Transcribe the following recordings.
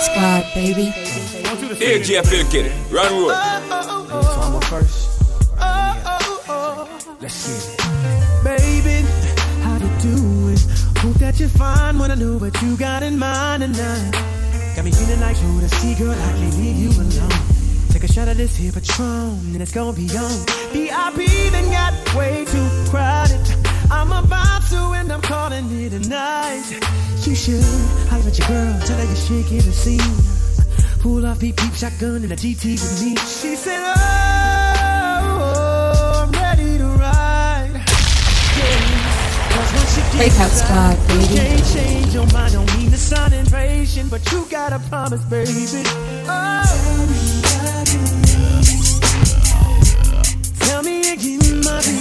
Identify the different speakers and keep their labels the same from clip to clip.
Speaker 1: Squad, baby.
Speaker 2: Here, Jeff Philkitty, run road.
Speaker 3: So I'm a first. Let's get it. Baby, how you doing? Hope that you're fine when I know what you got in mind tonight. Got me feeling like you're the sea girl, I can't leave you alone. Take a shot of this here Patron, and it's gonna be on. VIP then got way too crowded. I'm about to, and I'm calling it a night. You should holler at your girl, tell her you're shaking the scene. Pull off beep beep shotgun and a GT with me. She said, oh, oh, I'm ready to ride. Yeah. 'Cause once you get
Speaker 1: Breakout Squad, baby.
Speaker 3: Can't change your mind, don't mean the sun and but you gotta promise, baby. Oh. Tell me again, my baby.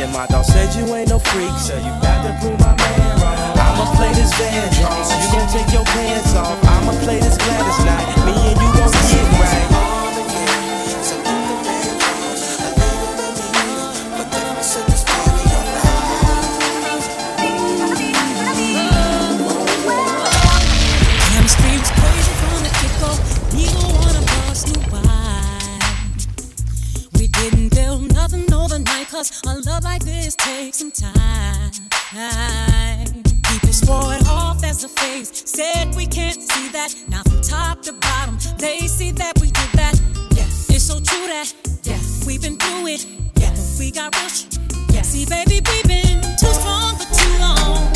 Speaker 4: Action. My dog said you ain't no freak, so you got to prove my man wrong. I'ma play this Vandross. You gon' take your pants off. I'ma play this Gladys Knight. Me and
Speaker 5: said we can't see that. Now from top to bottom, they see that we did that. Yes, it's so true that yes, we've been through it. Yes, we got rush. Yes, see, baby, we've been too strong for too long,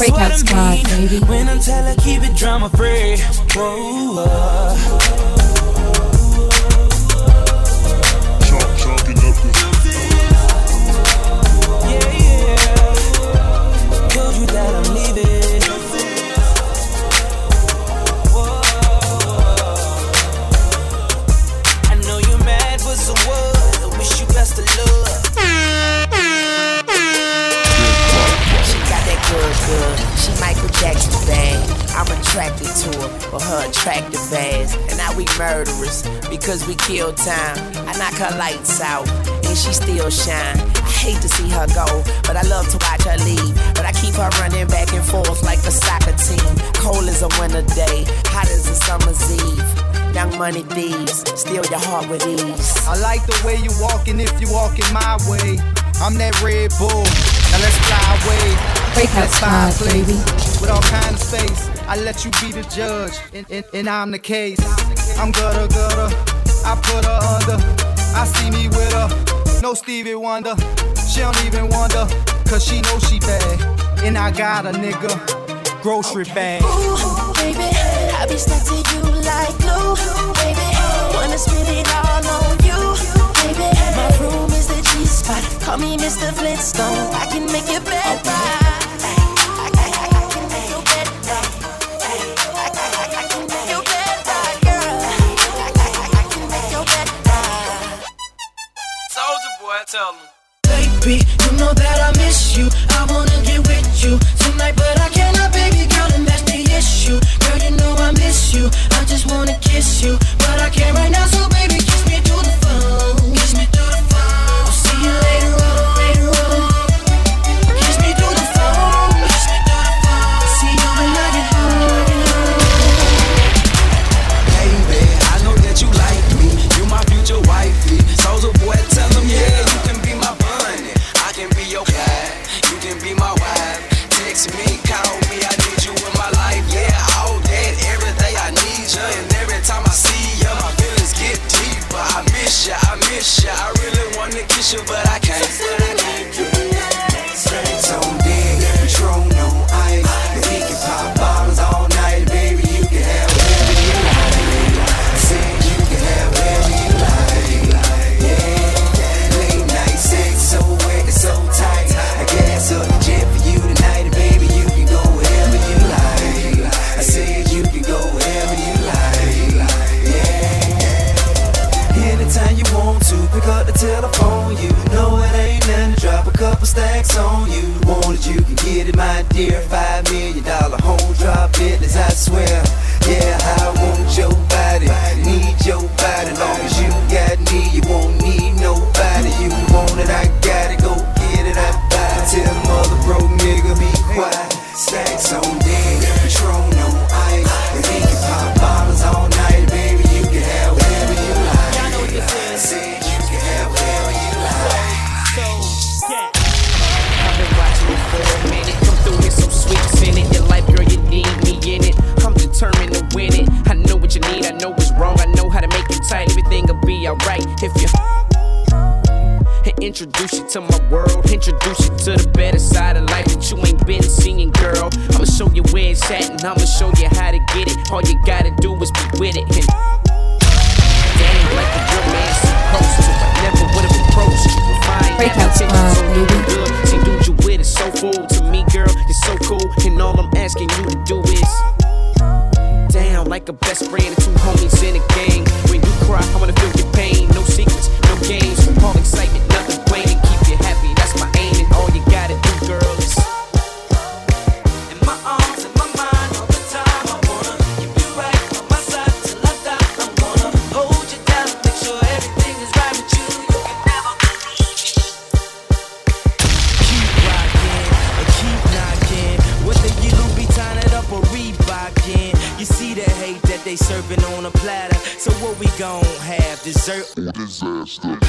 Speaker 6: She know
Speaker 7: Breakout
Speaker 6: what I
Speaker 7: squad, baby.
Speaker 6: When I tell her keep it drama free. Whoa, uh.
Speaker 8: Attracted to her for her attractive ass. And now we murderers because we kill time. I knock her lights out and she still shine. I hate to see her go, but I love to watch her leave. But I keep her running back and forth like a soccer team. Cold as a winter day, hot as a summer's eve. Young money thieves, steal your heart with ease.
Speaker 9: I like the way you walking if you walking my way. I'm that Red Bull. Now let's fly away.
Speaker 7: Breakout
Speaker 9: Let's find
Speaker 7: squad,
Speaker 9: place
Speaker 7: baby.
Speaker 9: With all kind of space. I let you be the judge, and, and, and I'm the case. I'm gutter gutter. I put her under. I see me with her. No Stevie Wonder. She don't even wonder. Cause she know she bad. And I got a nigga. Grocery bag.
Speaker 8: Ooh, baby, I be stuck to you like glue, baby. Wanna spend it all on you, baby. My room is the G spot. Call me Mr. Flintstone. I can make it better.
Speaker 6: Tell him.
Speaker 10: Baby, you know that I miss you. I wanna get with you tonight, but I cannot, baby girl, and that's the issue. Girl, you know I miss you. I just wanna kiss you, but I can't right now. So baby,
Speaker 11: if you. Introduce you to my world, introduce you to the better side of life that you ain't been seeing, girl. I'ma show you where it's at, and I'ma show you how to get it. All you gotta do is be with it. And damn, like a real man supposed to. I never would've approached you with fine
Speaker 7: Breakout
Speaker 11: intentions,
Speaker 7: squad,
Speaker 11: so you
Speaker 7: baby.
Speaker 11: good. See, dude, you with is so full to me, girl. You're so cool, and all I'm asking you to do is down like a best friend and two homies in a
Speaker 6: disaster?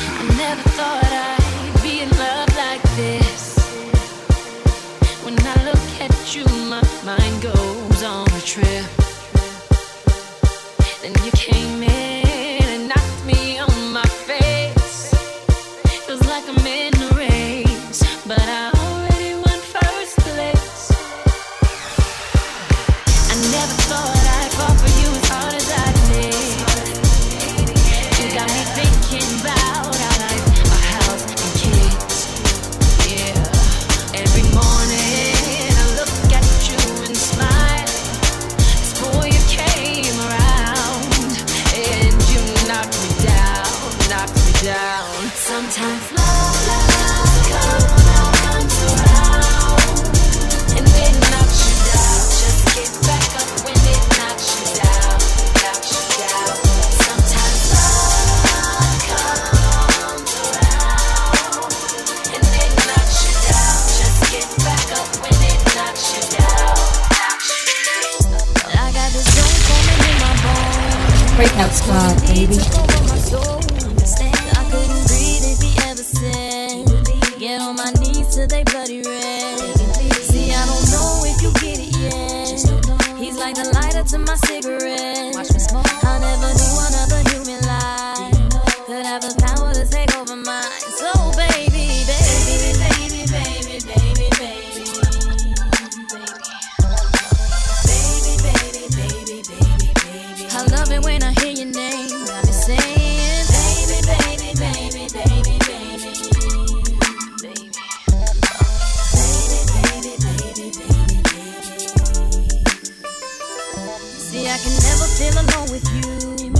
Speaker 12: See, I can never feel alone with you.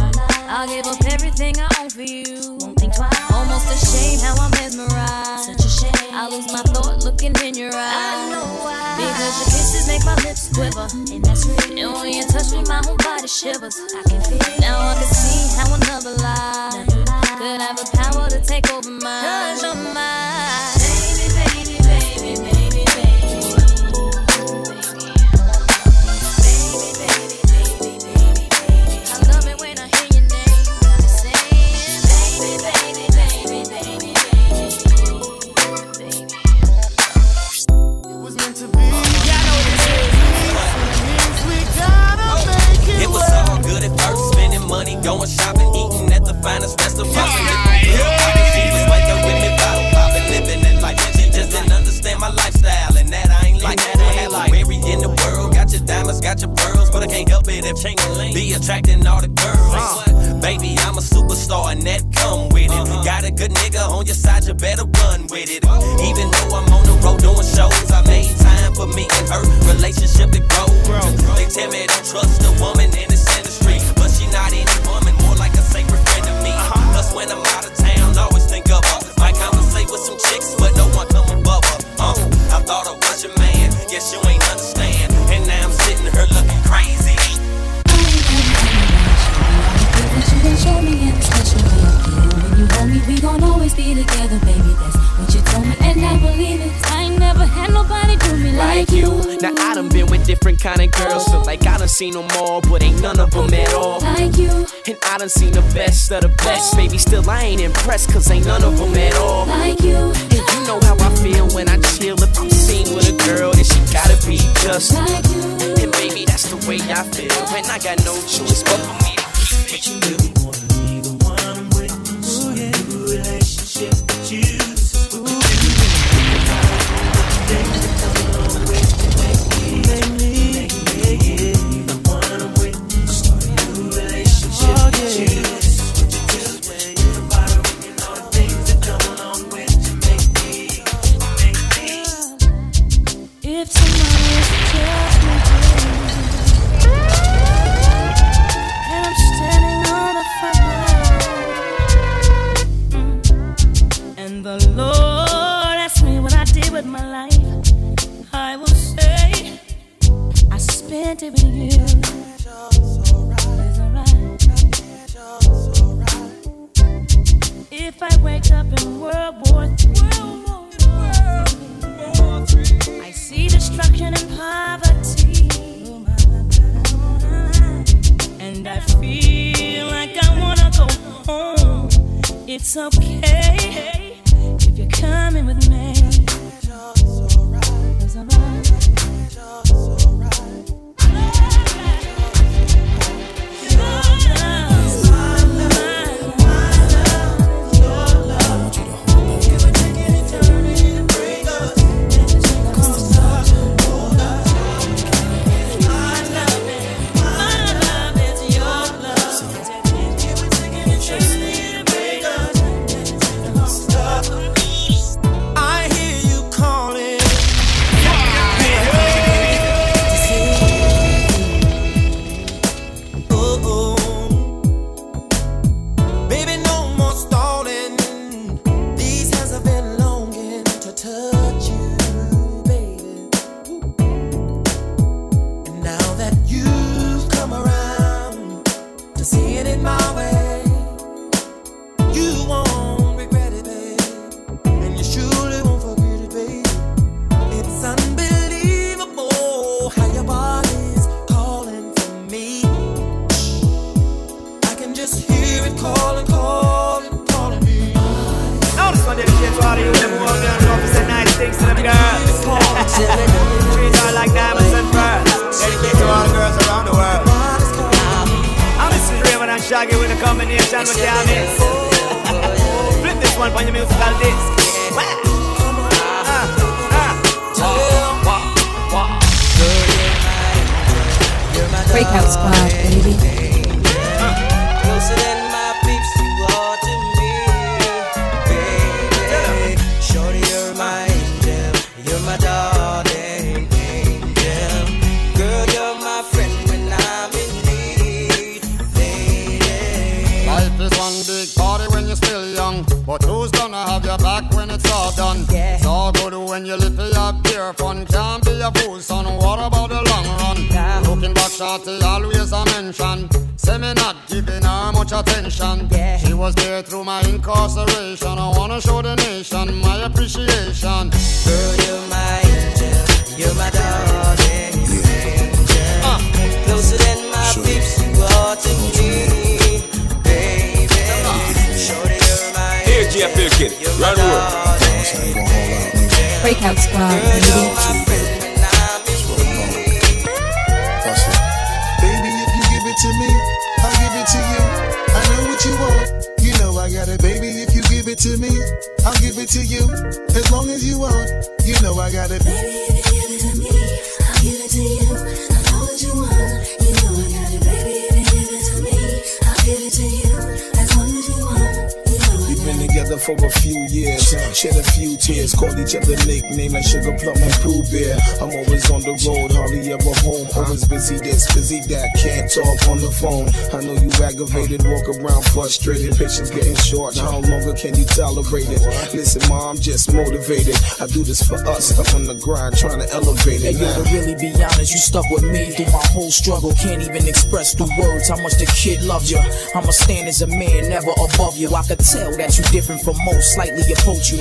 Speaker 12: I'll give up everything I own for you. Won't think twice. Almost ashamed how I'm mesmerized. Such a shame. I lose my thought looking in your eyes. I know why. Because your kisses make my lips quiver. And that's real. And when you touch me, my whole body shivers. I can feel it. Now I can see how another lie could have the power to take over mine. Cause you're mine.
Speaker 6: Attracting all the girls. Baby, I'm a superstar, and that come with it. Uh-huh. Got a good nigga on your side, you better run with it. Even though I'm on the road doing shows, I made time for me and her relationship to grow. They tell me don't trust a woman
Speaker 11: girls, feel like I done seen them all, but ain't none of them at all.
Speaker 12: Like you,
Speaker 11: And I done seen the best of the best, oh. baby. Still I ain't impressed, cause ain't none of them at all.
Speaker 12: like you,
Speaker 11: And you know how I feel when I chill. If I'm seen with a girl, then she gotta be just.
Speaker 12: like you.
Speaker 11: And baby, that's the way I feel. And I got no choice but for me to keep it.
Speaker 12: It's okay if you're coming with me.
Speaker 13: With a combination with Yami. Flip this one on your musical disc. Wow.
Speaker 12: Breakout Squad, baby.
Speaker 7: Closer
Speaker 14: fun. Can't be a fool, son. What about the long run?
Speaker 7: Nah.
Speaker 14: Looking back, shorty, always a mention. Say me not giving her much attention.
Speaker 7: Yeah.
Speaker 14: She was there through my incarceration. I wanna show the nation my appreciation.
Speaker 7: Girl, you're my angel, you're my darling angel.
Speaker 14: Uh.
Speaker 7: Closer than my peeps, you are to me, baby. Shorty, you're my
Speaker 4: Here, Jeff Hill Kid.
Speaker 7: you're my
Speaker 4: Run wood.
Speaker 7: darling
Speaker 12: Breakout Squad,
Speaker 7: Girl,
Speaker 12: baby.
Speaker 7: you're my friend when I'm in need.
Speaker 15: Baby, if you give it to me, I'll give it to you. As long as you want, you know I got it.
Speaker 5: Baby, they give it to me, I'll give it to you. I
Speaker 15: know what you want. You know I got it, baby. If you give it to me, I'll give it to you. As long as you want, you know I got it. We've been together for a few years, shed a few tears, called each other nickname like Sugar Plum and Pooh Bear. I'm always on the road, hardly ever home. Always busy this, busy that, can't talk on the phone. I know you aggravated, walk around frustrated. Patience getting short, how longer can you tolerate it? Listen, mom, just motivated. I do this for us, I'm on the grind, trying to elevate
Speaker 16: Hey
Speaker 15: it.
Speaker 16: yo, to really be honest, you stuck with me through my whole struggle. Can't even express through words how much the kid loved you. I'ma stand as a man, never above you. I could tell that you different from most, slightly approach you.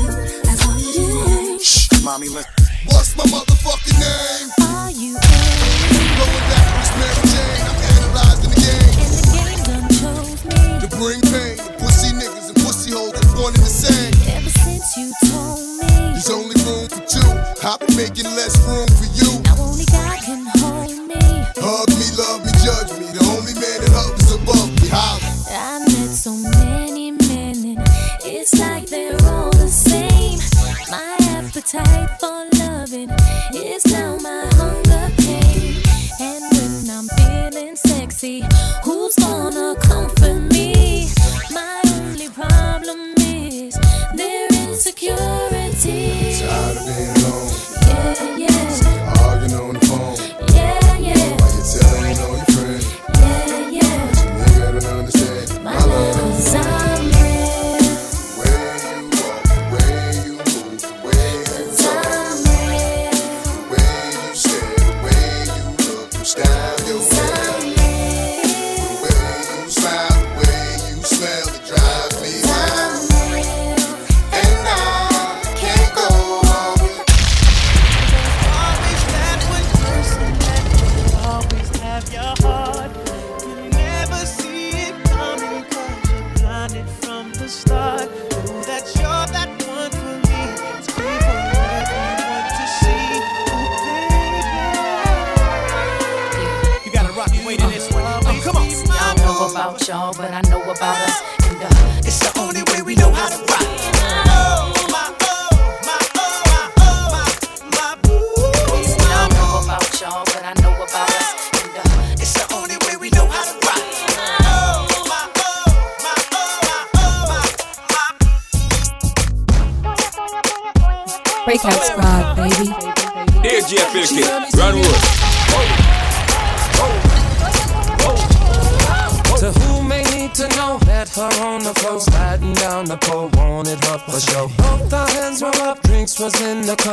Speaker 15: mommy, let's.
Speaker 17: What's my motherfucking name?
Speaker 12: Are you
Speaker 17: Going back with Mary Jane. I'm analyzing the game.
Speaker 12: in the game done chose me?
Speaker 17: To bring pain to pussy niggas and pussy hoes that's one and the same.
Speaker 12: Ever since you told me,
Speaker 17: There's only room for two. I've been making less room for you.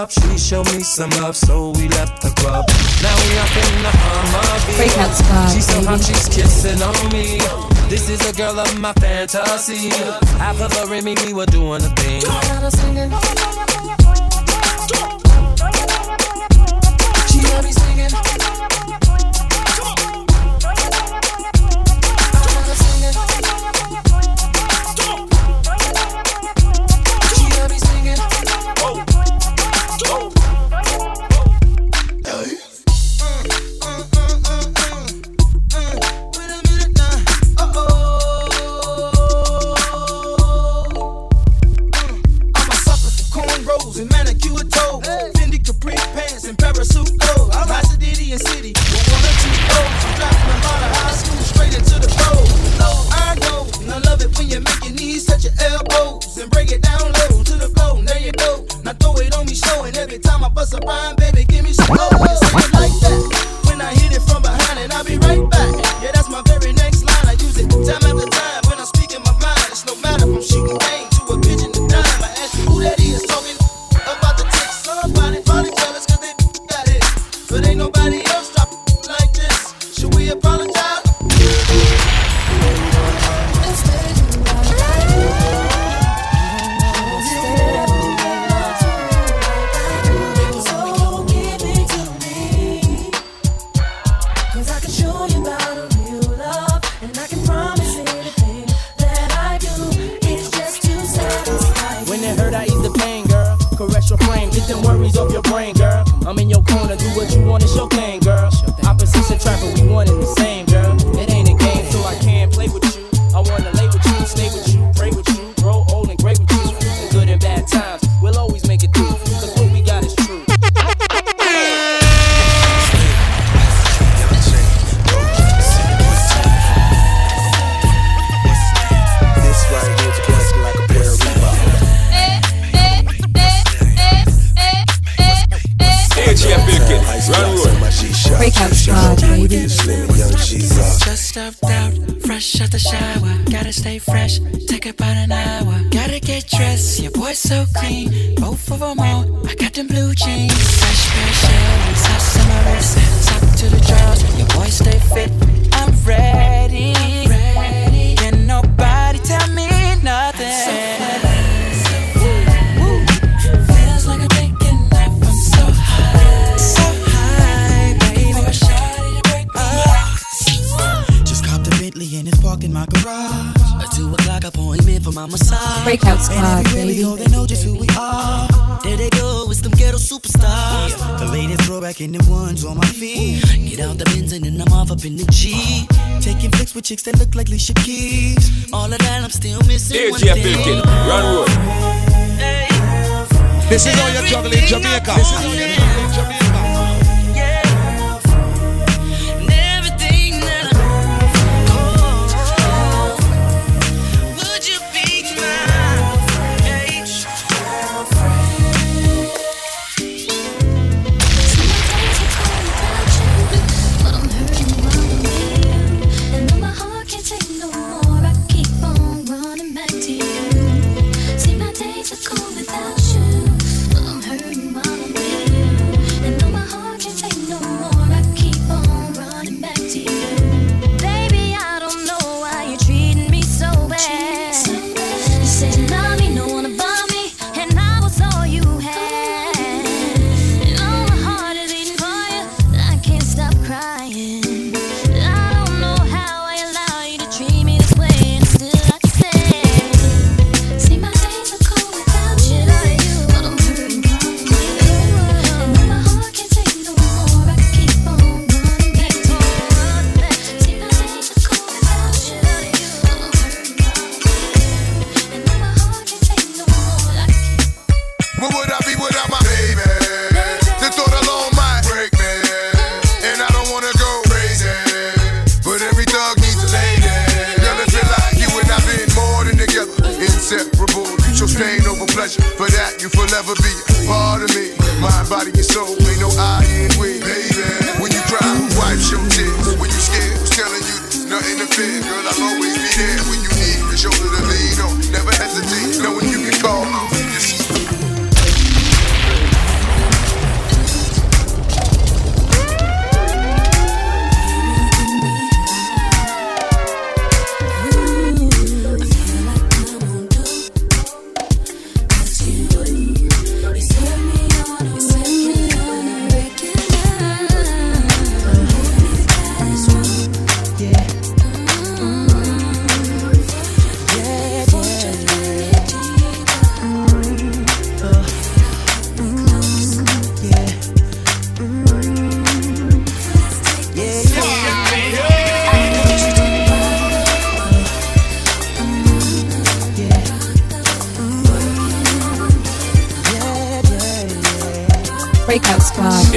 Speaker 6: up. She showed me some love, so we left the club. Now we up in the Humvee.
Speaker 12: Breakout
Speaker 6: spot. She somehow
Speaker 12: baby.
Speaker 6: she's kissing on me.
Speaker 18: This is a girl of my fantasy. After the Remy, we were doing a thing. She had me singing.
Speaker 19: with
Speaker 20: chicks that look like Alicia Keys.
Speaker 2: All of that, I'm still missing.
Speaker 7: Run road.
Speaker 5: This is all your juggling, Jamaica. This is all juggling, Jamaica.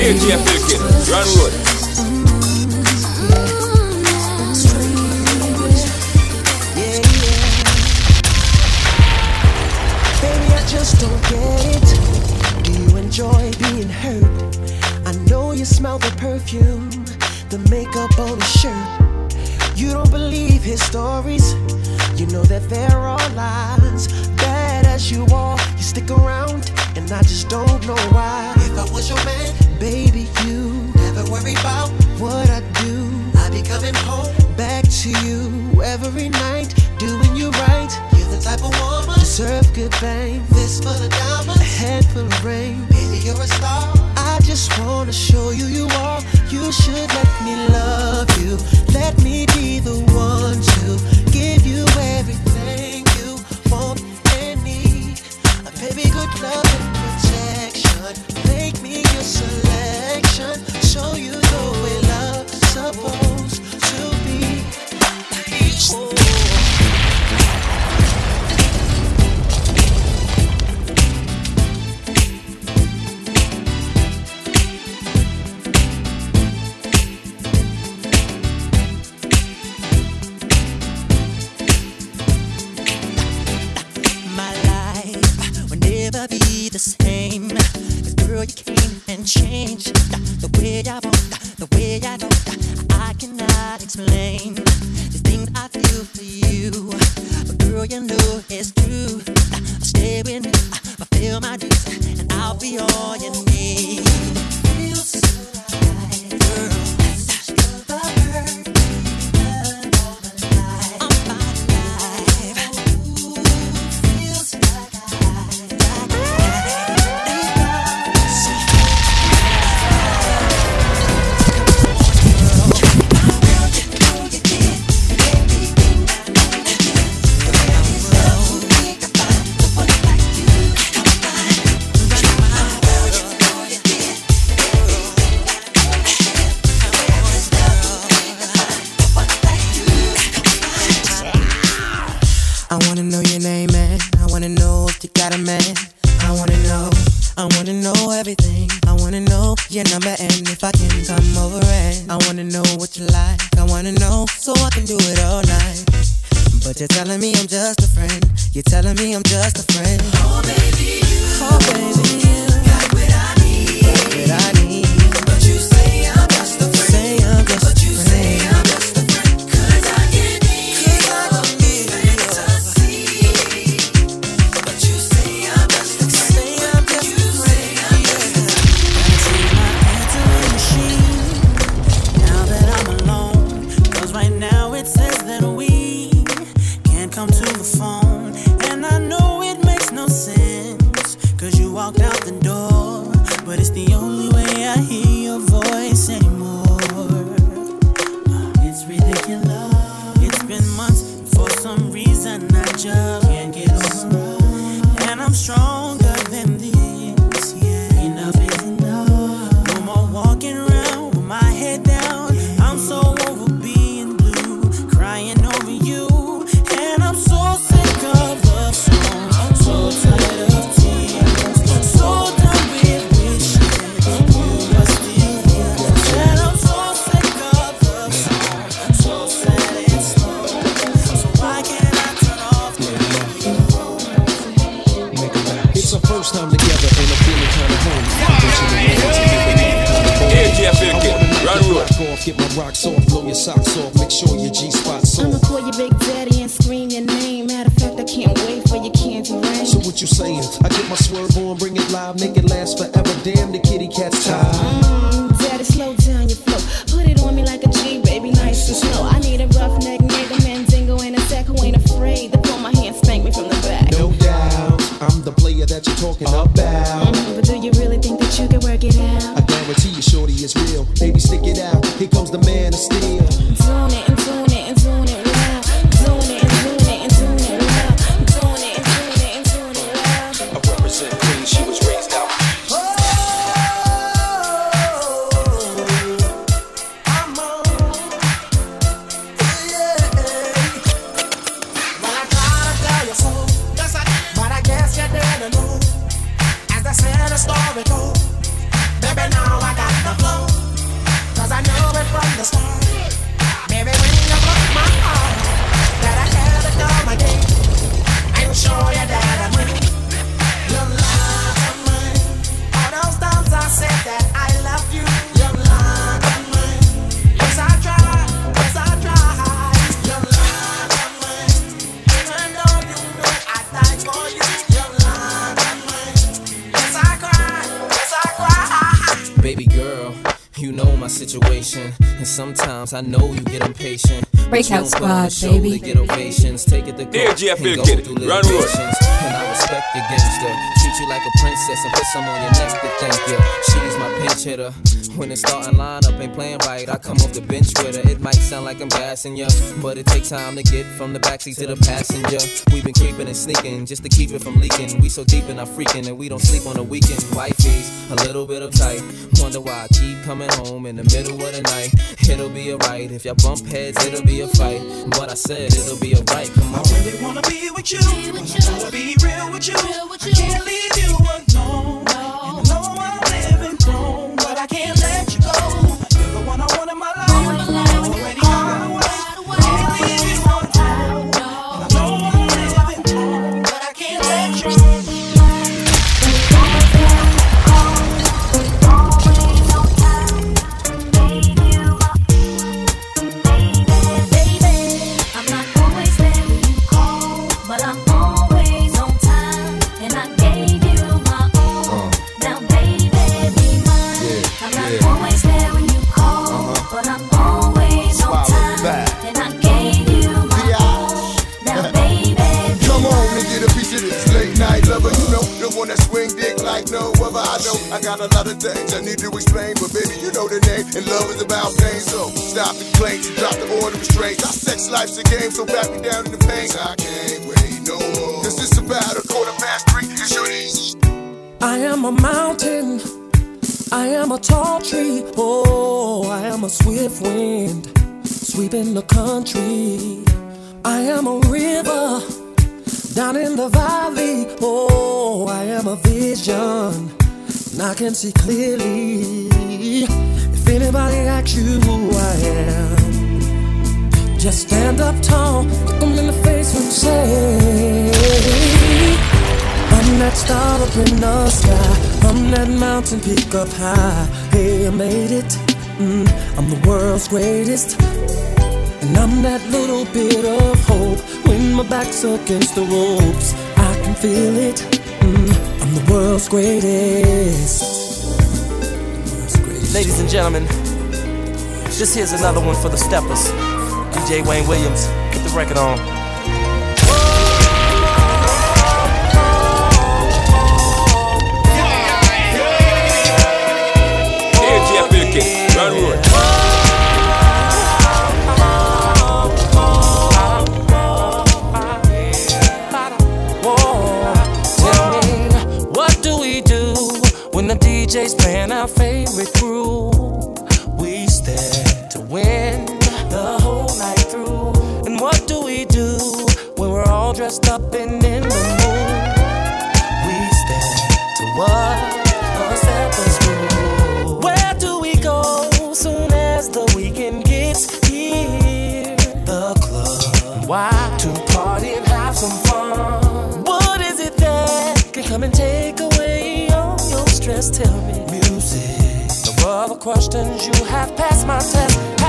Speaker 21: DHF Filkin, Grand Don't
Speaker 8: get it. Do you enjoy being hurt? I know you smell the perfume, the makeup on his shirt. You don't believe his stories. You know that they're all lies. Bad as you are, you stick around, and I just don't know why. If I was your man. Baby, you never worry about what I do. I be coming home back to you every night, doing you right. You're the type of woman deserve good fame. This full of diamonds, a head full of rain. Baby, you're a star. I just wanna show you you are. You should let me love you. Let me be the one to
Speaker 22: last forever. Damn, the kitty cat's tired.
Speaker 23: Mm, daddy, slow down your flow. Put it on me like a G, baby, nice and slow. I need a rough neck nigga, mandingo, in a sack who ain't afraid to pull my hand, spank me from the back.
Speaker 22: No doubt, I'm the player that you're talking mm, about.
Speaker 23: Mm, but do you really think that you can work it out?
Speaker 22: I guarantee you, shorty, is real
Speaker 24: Squad, baby.
Speaker 25: To get ovations, take it to go.
Speaker 4: Yeah, Jeff,
Speaker 25: and go
Speaker 4: get it.
Speaker 25: through
Speaker 4: Run with it.
Speaker 25: And I respect the gangster. Treat you like a princess and put some on your neck to thank you. She's my pinch hitter. When the starting lineup ain't playing right, I come off the bench with her. It might sound like I'm gassing ya, but it takes time to get from the backseat to the passenger. We've been creeping and sneaking just to keep it from leaking. We so deep in our freaking and we don't sleep on the weekend. Wifey's a little bit uptight. Wonder why I keep coming home in the middle of the night. It'll be alright. If y'all bump heads, it'll be a fight. But I said it'll be alright. Come on.
Speaker 3: really wanna be with you. I wanna be real with you. I can't leave you alone. Know I got
Speaker 17: a lot of things I need to explain, but baby, you know the name. And love is about pain, so stop the complaints and drop the order of restraints. Our sex life's a game, so back me down in the pain. I can't wait no more. Cause it's about a quarter past three. And sure it is.
Speaker 26: I am a mountain. I am a tall tree. Oh, I am a swift wind sweeping the country. I am a river down in the valley. Oh, I am a vision. And I can see clearly. If anybody asks you who I am, just stand up tall, look them in the face and say, I'm that star up in the sky. I'm that mountain peak up high. Hey, I made it. Mm, I'm the world's greatest. And I'm that little bit of hope when my back's against the ropes. I can feel it. The world's greatest.
Speaker 27: Ladies and gentlemen, this here's another one for the steppers. DJ Wayne Williams, put the record on. Our favorite crew. We stand to win the whole night through. And what do we do when we're all dressed up and in the mood? We stand to what. Where do we go soon as the weekend gets here? The club. Why? To party and have some fun. What is it that can come and take away all your stress? Tell me. Questions. You have passed my test.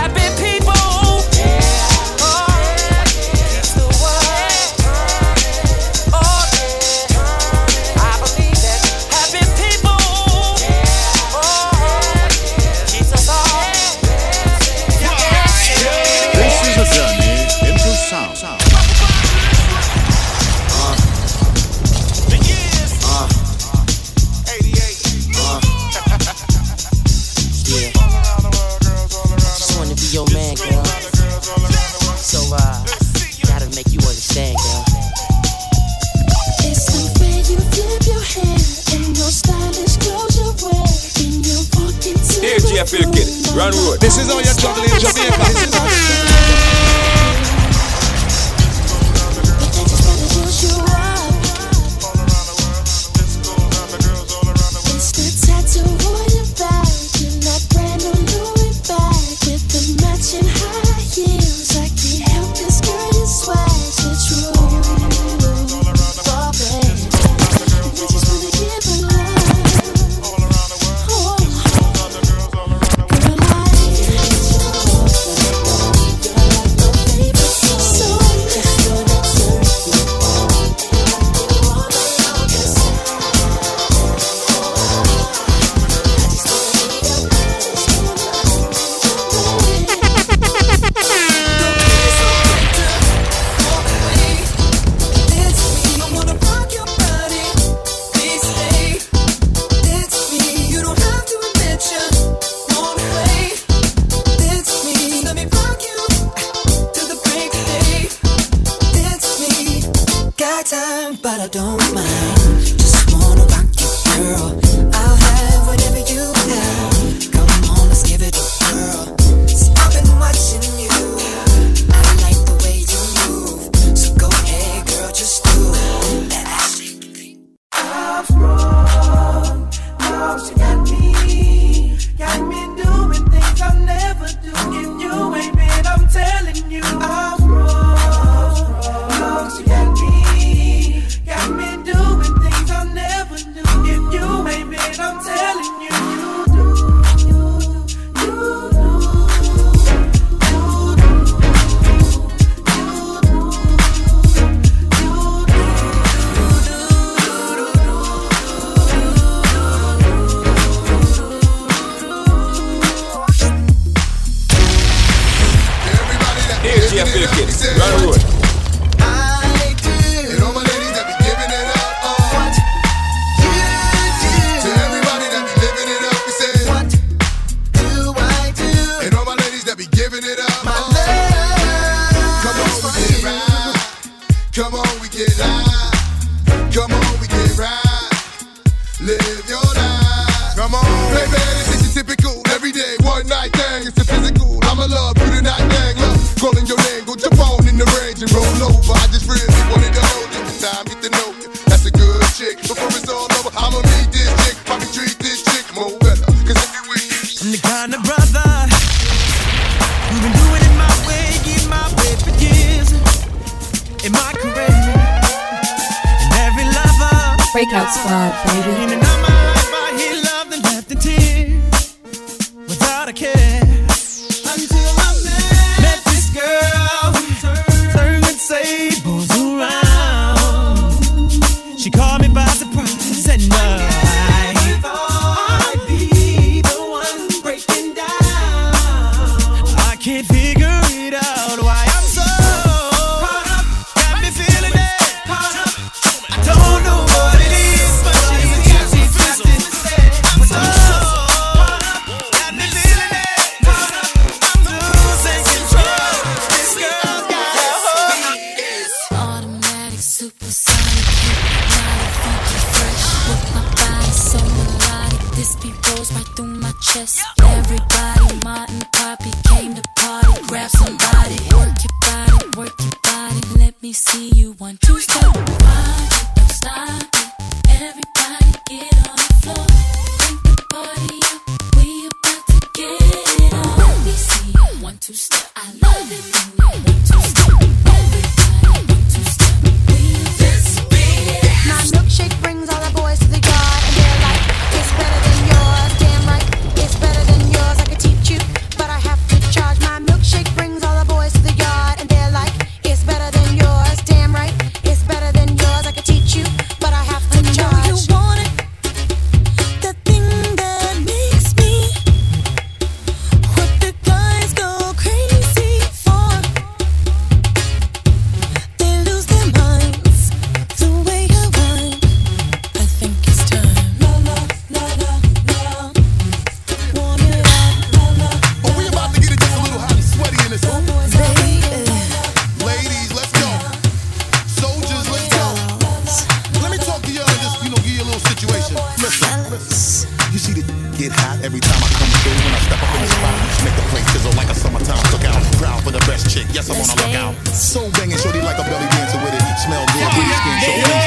Speaker 5: Listen, you see the get hot every time I come through when I step up in the spot. Make the place sizzle like a summertime cookout. Proud for the best chick, yes, I'm on a lookout. So banging, shorty like a belly dancer with it. Smell good, pretty skin, show things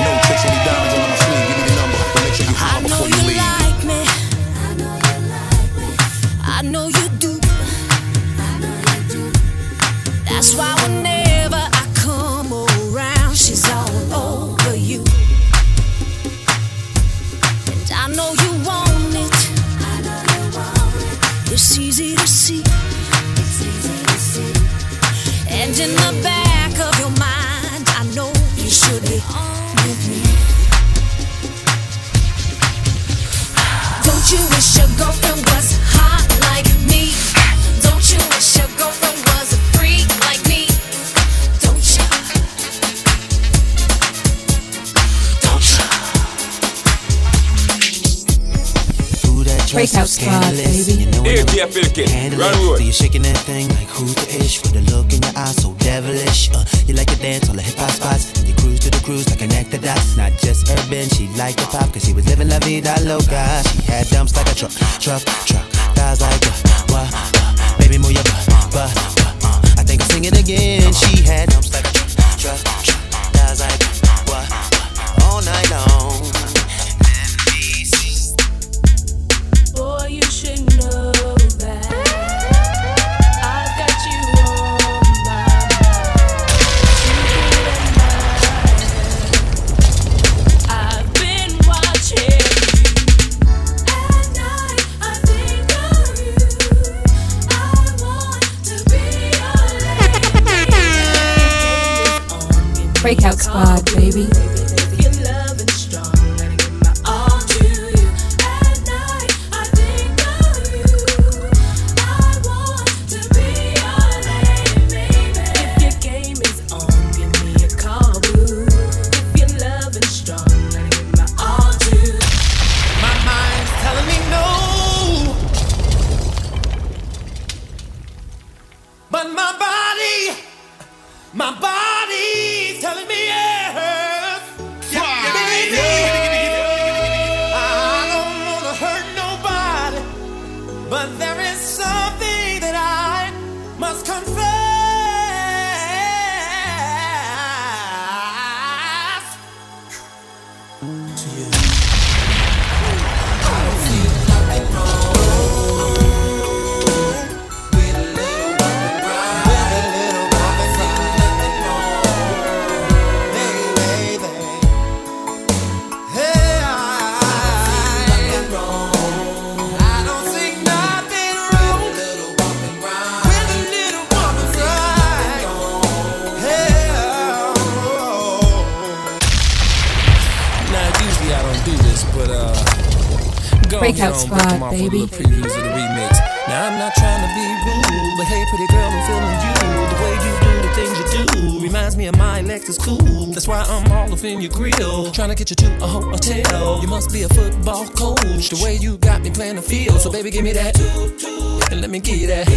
Speaker 5: No tricks, only diamonds on
Speaker 2: J.F. Filkin. Run road.
Speaker 28: So you're shaking that thing like who's the ish? With a look in your eyes so devilish. Uh, you like to dance all the hip hop spots. And you cruise to the
Speaker 5: cruise like an act dots. Not just urban, she liked the pop. Cause she was living la vida loca. She had dumps like a truck, truck, truck. Thighs like wah, what? wah. Baby, move your butt, butt, butt. I think I'll sing it again. She had dumps like
Speaker 1: Blackout Squad, baby.
Speaker 27: Now I'm not trying to be rude, but hey, pretty girl, I'm feeling you the way you things you do reminds me of my Lexus cool. That's why I'm all up in your grill, trying to get you to a hotel. You must be a football coach. The way you got me playing the field, so baby, give me that. And let me give you that.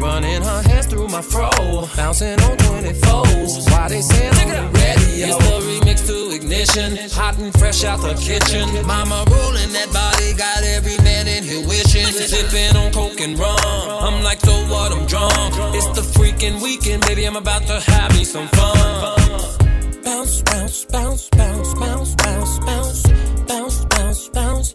Speaker 27: Running her hands through my fro, bouncing on 24s. Why they saying on the radio? It's the remix to ignition, hot and fresh out the kitchen. Mama rolling that body, got every man in here wishing. Sipping on coke and rum. I'm like, so what? I'm drunk. It's the freaking weekend, baby. I'm about to have me some fun. Bounce, bounce, bounce, bounce, bounce, bounce, bounce, bounce, bounce.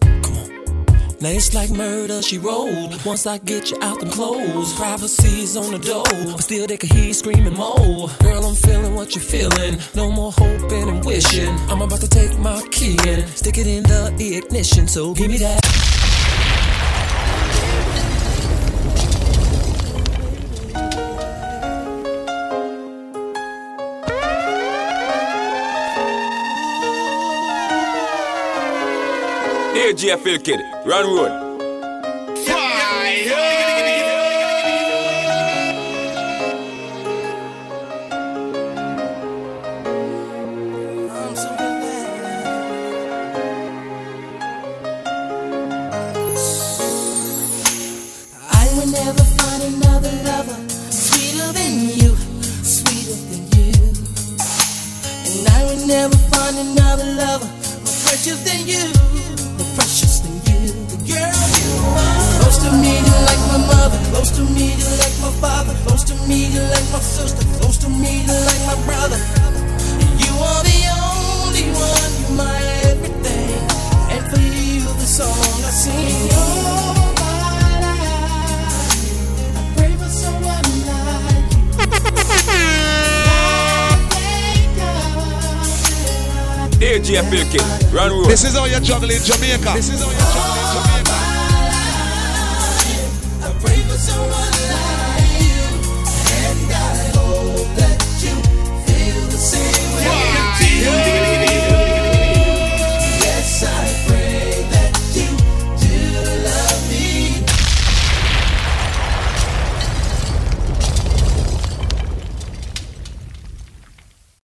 Speaker 27: Now it's like murder, she wrote. Once I get you out them clothes, privacy's on the door, but still they can hear you screaming more. Girl, I'm feeling what you're feeling. No more hoping and wishing. I'm about to take my key and stick it in the ignition. So give me that.
Speaker 4: Phil Kid, run road.